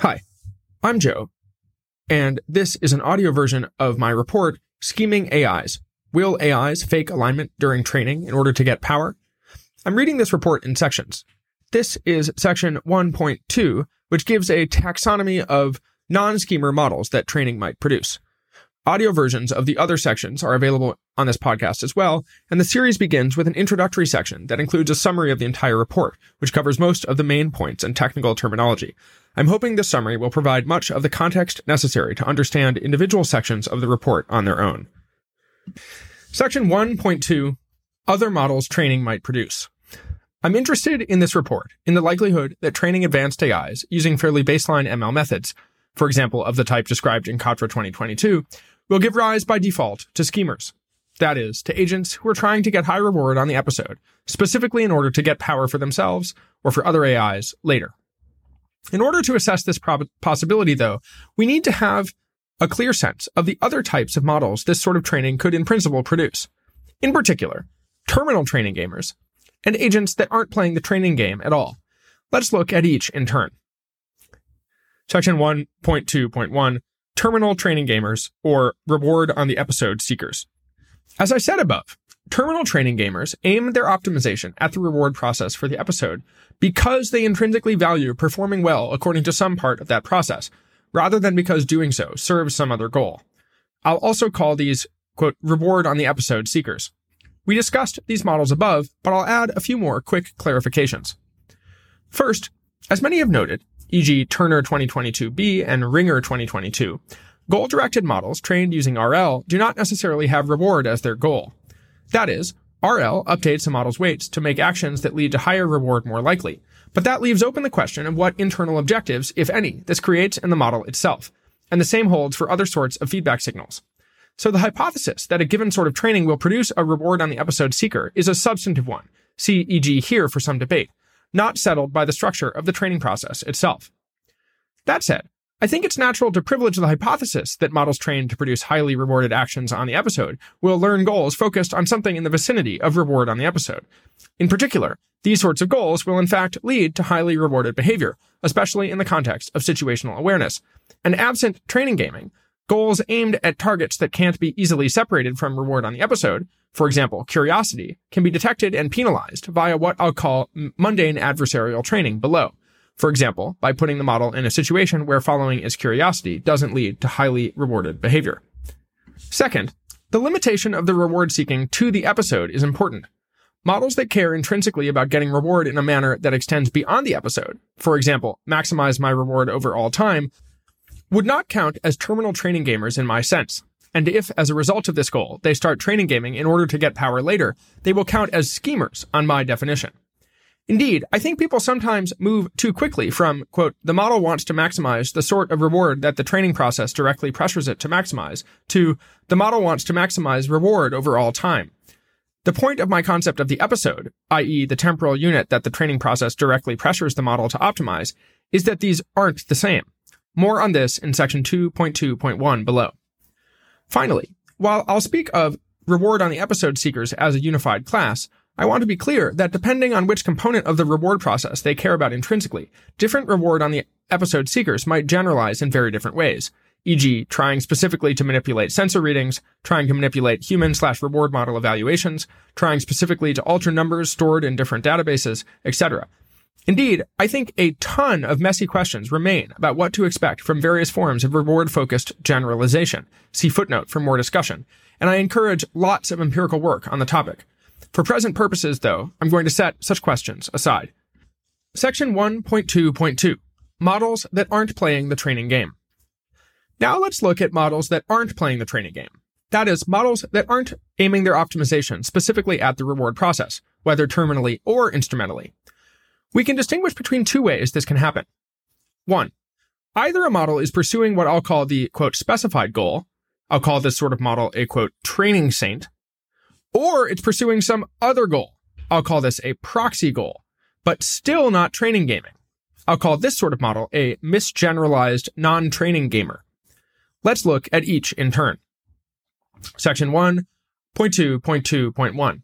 Hi, I'm Joe, and this is an audio version of my report, Scheming AIs. Will AIs fake alignment during training in order to get power? I'm reading this report in sections. This is section 1.2, which gives a taxonomy of non schemer models that training might produce. Audio versions of the other sections are available on this podcast as well, and the series begins with an introductory section that includes a summary of the entire report, which covers most of the main points and technical terminology. I'm hoping this summary will provide much of the context necessary to understand individual sections of the report on their own. Section 1.2 Other models training might produce. I'm interested in this report in the likelihood that training advanced AIs using fairly baseline ML methods, for example, of the type described in Cotra 2022, will give rise by default to schemers. That is, to agents who are trying to get high reward on the episode, specifically in order to get power for themselves or for other AIs later. In order to assess this prob- possibility, though, we need to have a clear sense of the other types of models this sort of training could in principle produce. In particular, terminal training gamers and agents that aren't playing the training game at all. Let's look at each in turn. Section 1.2.1 Terminal Training Gamers, or Reward on the Episode Seekers. As I said above, terminal training gamers aim their optimization at the reward process for the episode because they intrinsically value performing well according to some part of that process, rather than because doing so serves some other goal. I'll also call these, quote, reward on the episode seekers. We discussed these models above, but I'll add a few more quick clarifications. First, as many have noted, e.g. Turner 2022b and Ringer 2022, goal-directed models trained using RL do not necessarily have reward as their goal. That is, RL updates a model's weights to make actions that lead to higher reward more likely. But that leaves open the question of what internal objectives, if any, this creates in the model itself. And the same holds for other sorts of feedback signals. So the hypothesis that a given sort of training will produce a reward on the episode seeker is a substantive one. See e.g. here for some debate, not settled by the structure of the training process itself. That said, I think it's natural to privilege the hypothesis that models trained to produce highly rewarded actions on the episode will learn goals focused on something in the vicinity of reward on the episode. In particular, these sorts of goals will in fact lead to highly rewarded behavior, especially in the context of situational awareness. And absent training gaming, goals aimed at targets that can't be easily separated from reward on the episode, for example, curiosity, can be detected and penalized via what I'll call mundane adversarial training below. For example, by putting the model in a situation where following its curiosity doesn't lead to highly rewarded behavior. Second, the limitation of the reward seeking to the episode is important. Models that care intrinsically about getting reward in a manner that extends beyond the episode, for example, maximize my reward over all time, would not count as terminal training gamers in my sense. And if, as a result of this goal, they start training gaming in order to get power later, they will count as schemers on my definition. Indeed, I think people sometimes move too quickly from, quote, the model wants to maximize the sort of reward that the training process directly pressures it to maximize, to the model wants to maximize reward over all time. The point of my concept of the episode, i.e., the temporal unit that the training process directly pressures the model to optimize, is that these aren't the same. More on this in section 2.2.1 below. Finally, while I'll speak of reward on the episode seekers as a unified class, I want to be clear that depending on which component of the reward process they care about intrinsically, different reward on the episode seekers might generalize in very different ways, e.g., trying specifically to manipulate sensor readings, trying to manipulate human slash reward model evaluations, trying specifically to alter numbers stored in different databases, etc. Indeed, I think a ton of messy questions remain about what to expect from various forms of reward focused generalization. See footnote for more discussion. And I encourage lots of empirical work on the topic. For present purposes, though, I'm going to set such questions aside. Section 1.2.2 Models that aren't playing the training game. Now let's look at models that aren't playing the training game. That is, models that aren't aiming their optimization specifically at the reward process, whether terminally or instrumentally. We can distinguish between two ways this can happen. One, either a model is pursuing what I'll call the quote specified goal. I'll call this sort of model a quote training saint or it's pursuing some other goal. I'll call this a proxy goal, but still not training gaming. I'll call this sort of model a misgeneralized non-training gamer. Let's look at each in turn. Section 1.2.2.1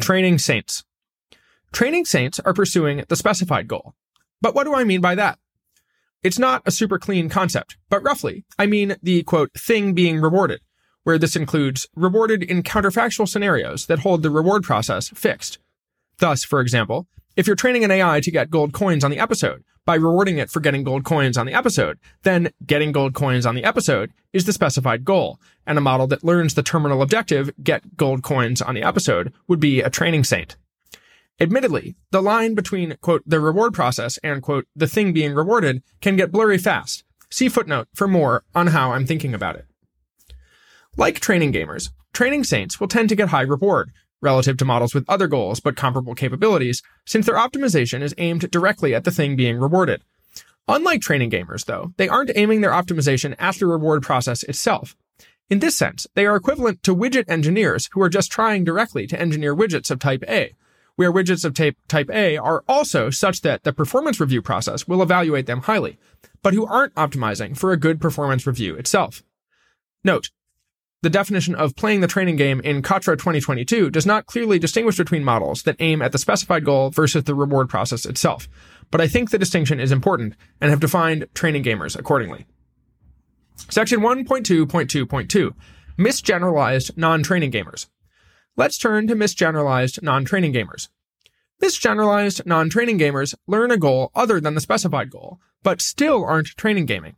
Training Saints. Training Saints are pursuing the specified goal. But what do I mean by that? It's not a super clean concept, but roughly, I mean the quote, thing being rewarded, where this includes rewarded in counterfactual scenarios that hold the reward process fixed. Thus, for example, if you're training an AI to get gold coins on the episode by rewarding it for getting gold coins on the episode, then getting gold coins on the episode is the specified goal, and a model that learns the terminal objective, get gold coins on the episode, would be a training saint. Admittedly, the line between, quote, the reward process and, quote, the thing being rewarded can get blurry fast. See footnote for more on how I'm thinking about it. Like training gamers, training saints will tend to get high reward relative to models with other goals but comparable capabilities, since their optimization is aimed directly at the thing being rewarded. Unlike training gamers, though, they aren't aiming their optimization at the reward process itself. In this sense, they are equivalent to widget engineers who are just trying directly to engineer widgets of type A, where widgets of type, type A are also such that the performance review process will evaluate them highly, but who aren't optimizing for a good performance review itself. Note, the definition of playing the training game in Cotra 2022 does not clearly distinguish between models that aim at the specified goal versus the reward process itself, but I think the distinction is important and have defined training gamers accordingly. Section 1.2.2.2 Misgeneralized non-training gamers. Let's turn to misgeneralized non-training gamers. Misgeneralized non-training gamers learn a goal other than the specified goal, but still aren't training gaming.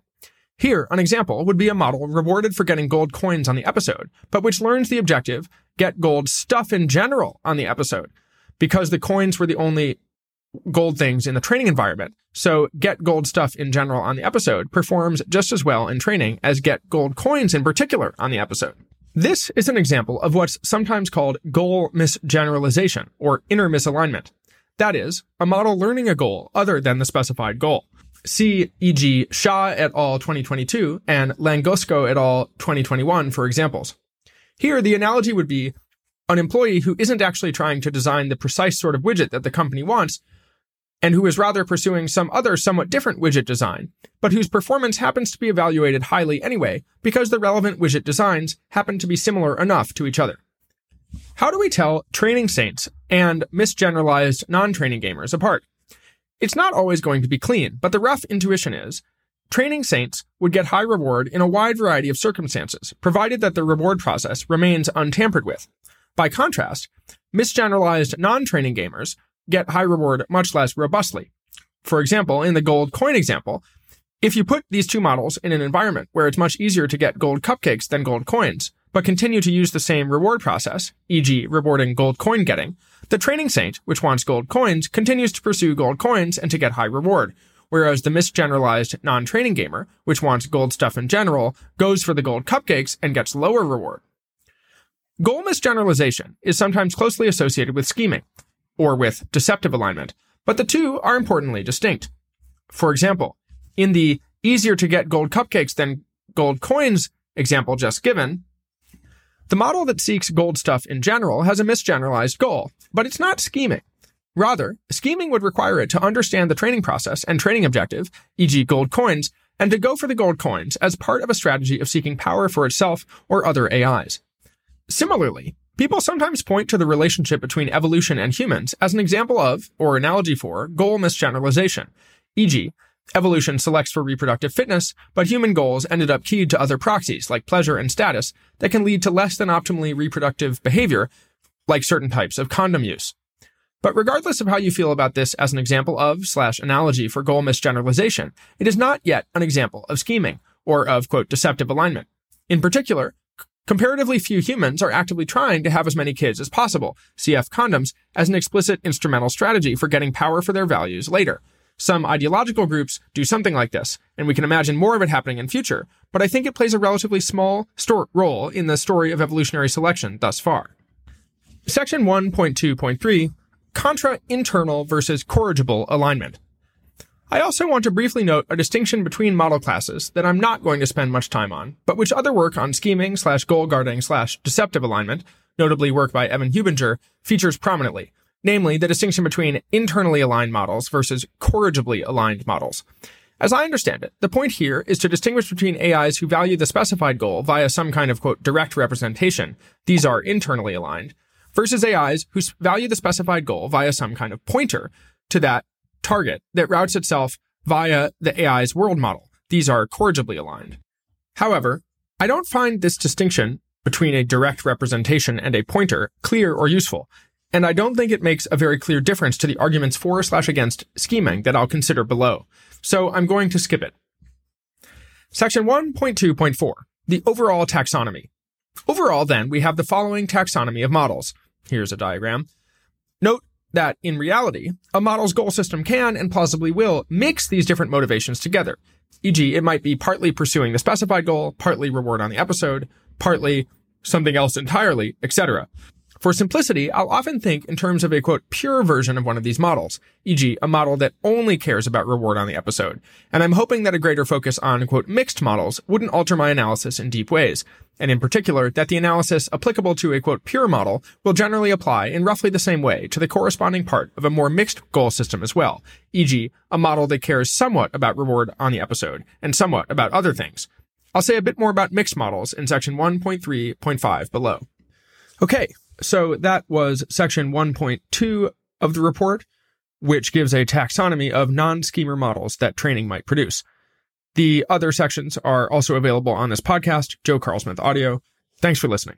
Here, an example would be a model rewarded for getting gold coins on the episode, but which learns the objective, get gold stuff in general on the episode, because the coins were the only gold things in the training environment. So get gold stuff in general on the episode performs just as well in training as get gold coins in particular on the episode. This is an example of what's sometimes called goal misgeneralization or inner misalignment. That is, a model learning a goal other than the specified goal. See, e.g., Shah et al. 2022 and Langosco et al. 2021 for examples. Here, the analogy would be an employee who isn't actually trying to design the precise sort of widget that the company wants, and who is rather pursuing some other somewhat different widget design, but whose performance happens to be evaluated highly anyway because the relevant widget designs happen to be similar enough to each other. How do we tell training saints and misgeneralized non-training gamers apart? It's not always going to be clean, but the rough intuition is training saints would get high reward in a wide variety of circumstances, provided that the reward process remains untampered with. By contrast, misgeneralized non-training gamers get high reward much less robustly. For example, in the gold coin example, if you put these two models in an environment where it's much easier to get gold cupcakes than gold coins, but continue to use the same reward process, e.g. rewarding gold coin getting, the training saint, which wants gold coins, continues to pursue gold coins and to get high reward, whereas the misgeneralized non-training gamer, which wants gold stuff in general, goes for the gold cupcakes and gets lower reward. Goal misgeneralization is sometimes closely associated with scheming, or with deceptive alignment, but the two are importantly distinct. For example, in the easier to get gold cupcakes than gold coins example just given, the model that seeks gold stuff in general has a misgeneralized goal, but it's not scheming. Rather, scheming would require it to understand the training process and training objective, e.g. gold coins, and to go for the gold coins as part of a strategy of seeking power for itself or other AIs. Similarly, People sometimes point to the relationship between evolution and humans as an example of, or analogy for, goal misgeneralization. E.g., evolution selects for reproductive fitness, but human goals ended up keyed to other proxies, like pleasure and status, that can lead to less than optimally reproductive behavior, like certain types of condom use. But regardless of how you feel about this as an example of slash analogy for goal misgeneralization, it is not yet an example of scheming or of quote deceptive alignment. In particular, Comparatively few humans are actively trying to have as many kids as possible, CF condoms, as an explicit instrumental strategy for getting power for their values later. Some ideological groups do something like this, and we can imagine more of it happening in future, but I think it plays a relatively small sto- role in the story of evolutionary selection thus far. Section 1.2.3 Contra internal versus corrigible alignment. I also want to briefly note a distinction between model classes that I'm not going to spend much time on, but which other work on scheming slash goal guarding slash deceptive alignment, notably work by Evan Hubinger, features prominently, namely the distinction between internally aligned models versus corrigibly aligned models. As I understand it, the point here is to distinguish between AIs who value the specified goal via some kind of quote direct representation, these are internally aligned, versus AIs who value the specified goal via some kind of pointer to that target that routes itself via the AI's world model. These are corrigibly aligned. However, I don't find this distinction between a direct representation and a pointer clear or useful, and I don't think it makes a very clear difference to the arguments for slash against scheming that I'll consider below. So I'm going to skip it. Section 1.2.4, the overall taxonomy. Overall, then, we have the following taxonomy of models. Here's a diagram. That in reality, a model's goal system can and plausibly will mix these different motivations together. E.g., it might be partly pursuing the specified goal, partly reward on the episode, partly something else entirely, etc. For simplicity, I'll often think in terms of a quote, pure version of one of these models, e.g., a model that only cares about reward on the episode. And I'm hoping that a greater focus on quote, mixed models wouldn't alter my analysis in deep ways. And in particular, that the analysis applicable to a quote, pure model will generally apply in roughly the same way to the corresponding part of a more mixed goal system as well, e.g., a model that cares somewhat about reward on the episode and somewhat about other things. I'll say a bit more about mixed models in section 1.3.5 below. Okay, so that was section 1.2 of the report, which gives a taxonomy of non-schemer models that training might produce. The other sections are also available on this podcast, Joe Carlsmith Audio. Thanks for listening.